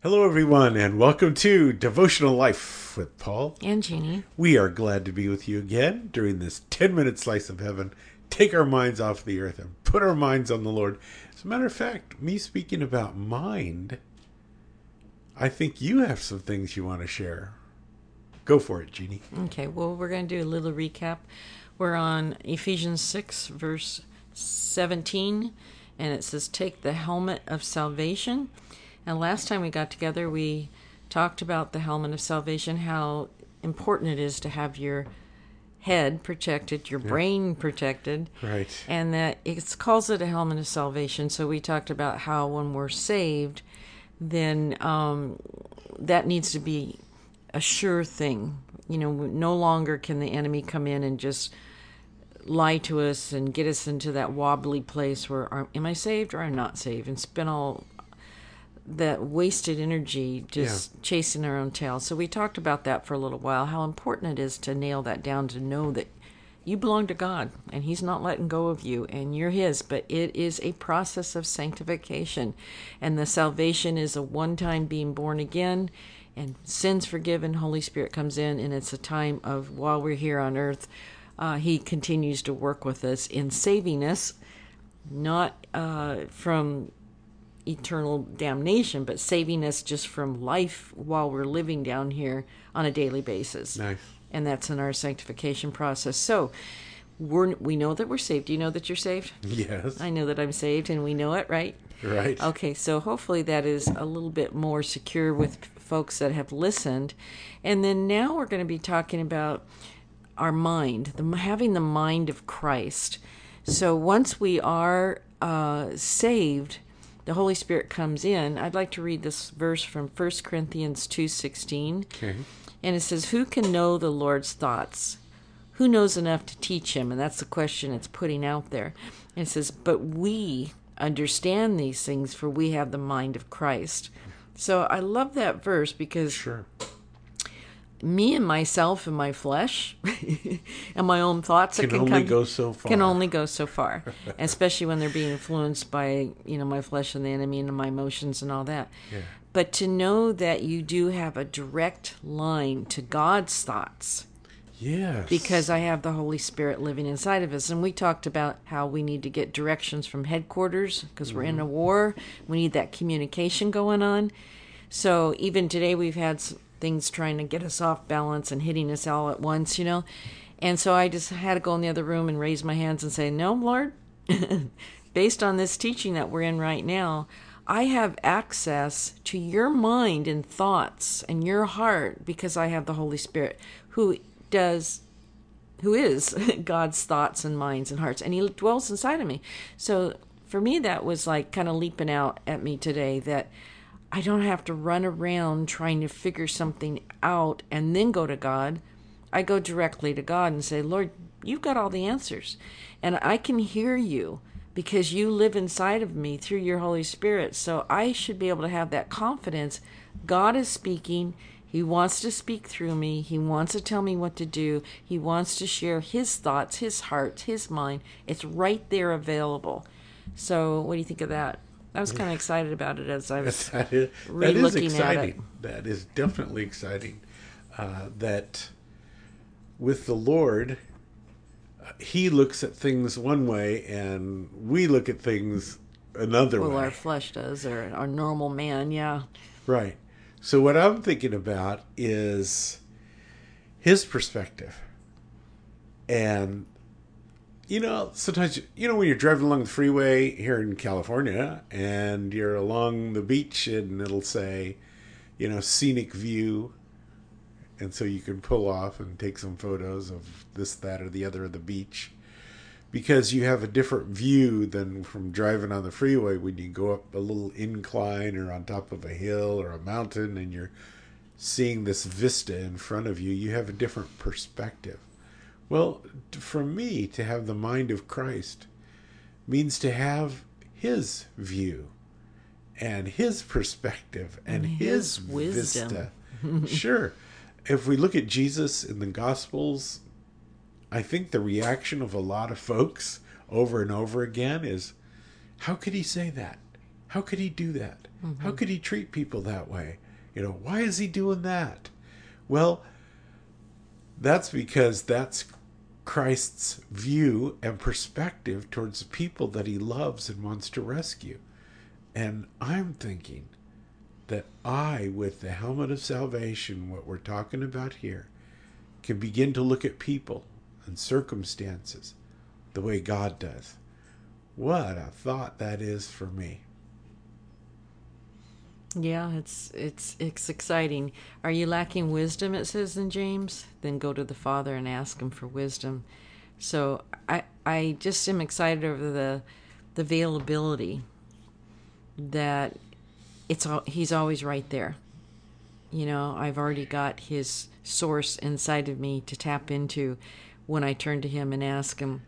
Hello, everyone, and welcome to Devotional Life with Paul. And Jeannie. We are glad to be with you again during this 10 minute slice of heaven. Take our minds off the earth and put our minds on the Lord. As a matter of fact, me speaking about mind, I think you have some things you want to share. Go for it, Jeannie. Okay, well, we're going to do a little recap. We're on Ephesians 6, verse 17, and it says, Take the helmet of salvation. And last time we got together, we talked about the helmet of salvation, how important it is to have your head protected, your brain protected. Right. And that it calls it a helmet of salvation. So we talked about how when we're saved, then um, that needs to be a sure thing. You know, no longer can the enemy come in and just lie to us and get us into that wobbly place where am I saved or I'm not saved and spin all that wasted energy just yeah. chasing our own tail. So we talked about that for a little while, how important it is to nail that down to know that you belong to God and He's not letting go of you and you're His, but it is a process of sanctification. And the salvation is a one time being born again and sins forgiven, Holy Spirit comes in, and it's a time of while we're here on earth, uh, He continues to work with us in saving us, not uh, from eternal damnation, but saving us just from life while we're living down here on a daily basis. Nice. And that's in our sanctification process. So we're, we know that we're saved. Do you know that you're saved? Yes. I know that I'm saved, and we know it, right? Right. Okay, so hopefully that is a little bit more secure with folks that have listened. And then now we're going to be talking about our mind, the, having the mind of Christ. So once we are uh, saved, the Holy Spirit comes in. I'd like to read this verse from 1 Corinthians 2:16. Okay. And it says, "Who can know the Lord's thoughts? Who knows enough to teach him?" And that's the question it's putting out there. And it says, "But we understand these things for we have the mind of Christ." So I love that verse because Sure me and myself and my flesh and my own thoughts can, can only come, go so far. Can only go so far, especially when they're being influenced by you know my flesh and the enemy and my emotions and all that. Yeah. But to know that you do have a direct line to God's thoughts. Yes. Because I have the Holy Spirit living inside of us. And we talked about how we need to get directions from headquarters because mm-hmm. we're in a war. We need that communication going on. So even today, we've had things trying to get us off balance and hitting us all at once, you know. And so I just had to go in the other room and raise my hands and say, No, Lord, based on this teaching that we're in right now, I have access to your mind and thoughts and your heart because I have the Holy Spirit who does who is God's thoughts and minds and hearts and he dwells inside of me. So for me that was like kind of leaping out at me today that I don't have to run around trying to figure something out and then go to God. I go directly to God and say, Lord, you've got all the answers. And I can hear you because you live inside of me through your Holy Spirit. So I should be able to have that confidence. God is speaking. He wants to speak through me. He wants to tell me what to do. He wants to share his thoughts, his heart, his mind. It's right there available. So, what do you think of that? I was kind of excited about it as I was that is, that is exciting. That is definitely exciting. Uh, that with the Lord, uh, He looks at things one way, and we look at things another well, way. Well, our flesh does, or our normal man, yeah. Right. So what I'm thinking about is His perspective, and you know, sometimes you know when you're driving along the freeway here in California and you're along the beach and it'll say, you know, scenic view, and so you can pull off and take some photos of this, that, or the other of the beach, because you have a different view than from driving on the freeway when you go up a little incline or on top of a hill or a mountain and you're seeing this vista in front of you. You have a different perspective. Well, for me, to have the mind of Christ means to have his view and his perspective and, and his, his vista. sure. If we look at Jesus in the Gospels, I think the reaction of a lot of folks over and over again is how could he say that? How could he do that? Mm-hmm. How could he treat people that way? You know, why is he doing that? Well, that's because that's Christ's view and perspective towards the people that he loves and wants to rescue. And I'm thinking that I, with the helmet of salvation, what we're talking about here, can begin to look at people and circumstances the way God does. What a thought that is for me. Yeah, it's it's it's exciting. Are you lacking wisdom? It says in James. Then go to the Father and ask Him for wisdom. So I I just am excited over the the availability that it's all He's always right there. You know, I've already got His source inside of me to tap into when I turn to Him and ask Him.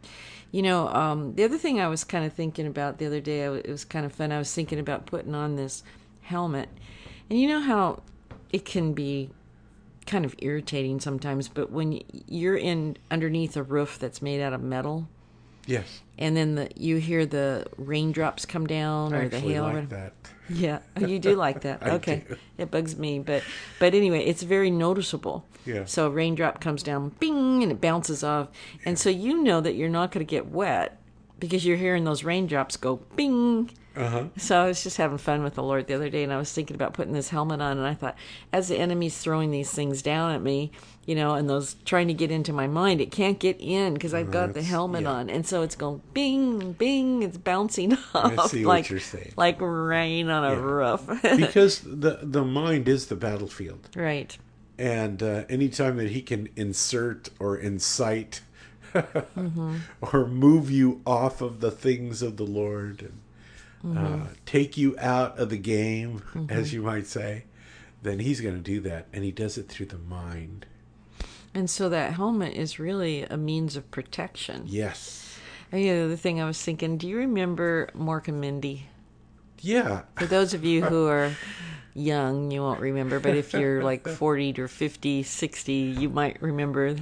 You know, um, the other thing I was kind of thinking about the other day, it was kind of fun. I was thinking about putting on this helmet. And you know how it can be kind of irritating sometimes, but when you're in underneath a roof that's made out of metal, Yes. and then the you hear the raindrops come down I or the hail. like that. Yeah, you do like that. Okay, do. it bugs me, but but anyway, it's very noticeable. Yeah. So a raindrop comes down, bing, and it bounces off, and so you know that you're not going to get wet because you're hearing those raindrops go bing. Uh-huh. So I was just having fun with the Lord the other day, and I was thinking about putting this helmet on, and I thought, as the enemy's throwing these things down at me, you know, and those trying to get into my mind, it can't get in because I've got the helmet yeah. on, and so it's going bing, bing, it's bouncing off see what like you're saying. like rain on a Yeah. roof. because the the mind is the battlefield. right. and uh, anytime that he can insert or incite Mm-hmm. or move you off of the things of the Lord and Mm-hmm. uh, take you out of the game, as you might say, then he's going to do that, and he does it through the mind. And so that helmet is really a means of protection. Yes, And the other thing I was thinking, do you remember Mork and Mindy? yeah, For those of you who are young, you won't remember, but if you're like 40 or 50, 60, you might remember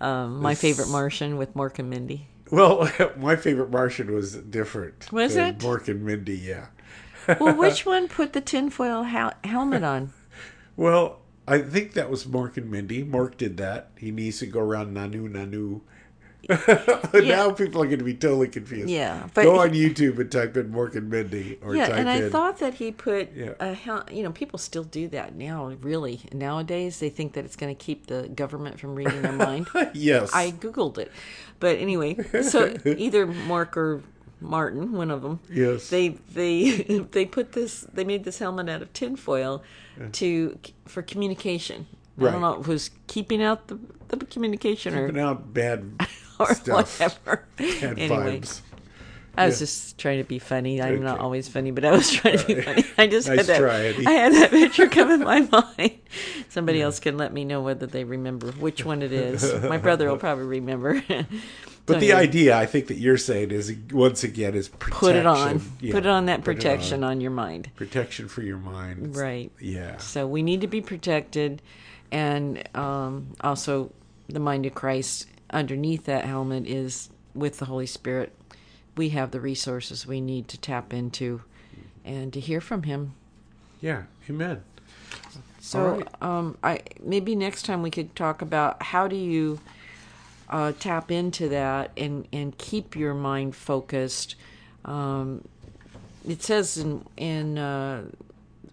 um, my favorite Martian with Mork and Mindy. Well, my favorite Martian was different. Was it? Mork and Mindy? Yeah. Well, which one put the tinfoil hel- helmet on? Well, I think that was Mork and Mindy. Mork did that. He needs to go around Nanu Nanu. now people are going to be totally confused. Yeah, but go on YouTube and type in Mork and Mindy, or yeah, type and I in. thought that he put Yeah. a you know people still do that now. Really, nowadays they think that it's going to keep the government from reading their mind. yes, I googled it, but anyway, so either Mark or Martin, one of them, yes, they they they put this they made this helmet out of tinfoil to for communication. I don't know if it was keeping out the, the communication Keeping or out bad or stuff, whatever. bad anyway, vibes. I was Yeah. just trying to be funny. I'm not always funny, but I was trying to be funny. I just Nice had that. try, I had that picture come in my mind. Somebody else can let me know whether they remember which one it is. My brother will probably remember. But the anyway, idea, I think, that you're saying is once again is protection. put it on. Yeah, put it on that protection on. on your mind. Protection for your mind. Right. Yeah. So we need to be protected, and um, also the mind of Christ underneath that helmet is with the Holy Spirit. We have the resources we need to tap into and to hear from Him. Yeah. Amen. So, right. um, I maybe next time we could talk about how do you uh, tap into that and and keep your mind focused. Um, it says in in uh,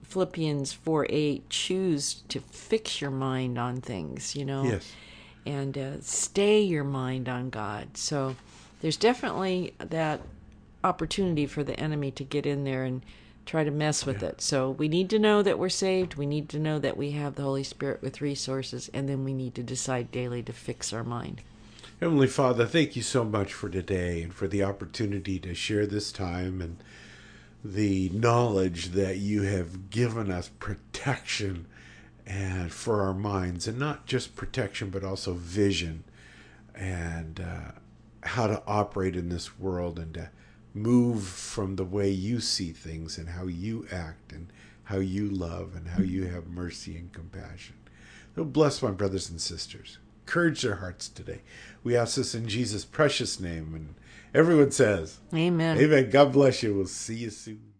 Philippians four eight, choose to fix your mind on things. You know, Yes. And uh, stay your mind on God. So there's definitely that opportunity for the enemy to get in there and try to mess with it. So we need to know that we're saved. We need to know that we have the Holy Spirit with resources, and then we need to decide daily to fix our mind. Heavenly Father, thank you so much for today and for the opportunity to share this time and the knowledge that you have given us protection and for our minds and not just protection but also vision and uh, how to operate in this world and to move from the way you see things and how you act and how you love and how you have mercy and compassion. So bless my brothers and sisters. Encourage their hearts today. We ask this in Jesus' precious name. And everyone says, Amen. Amen. God bless you. We'll see you soon.